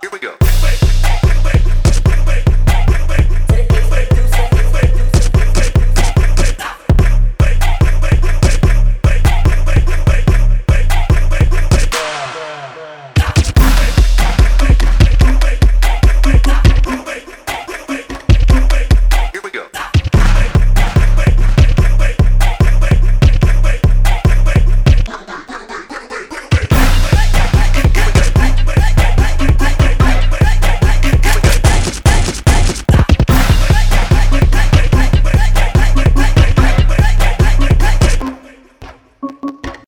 Here we go.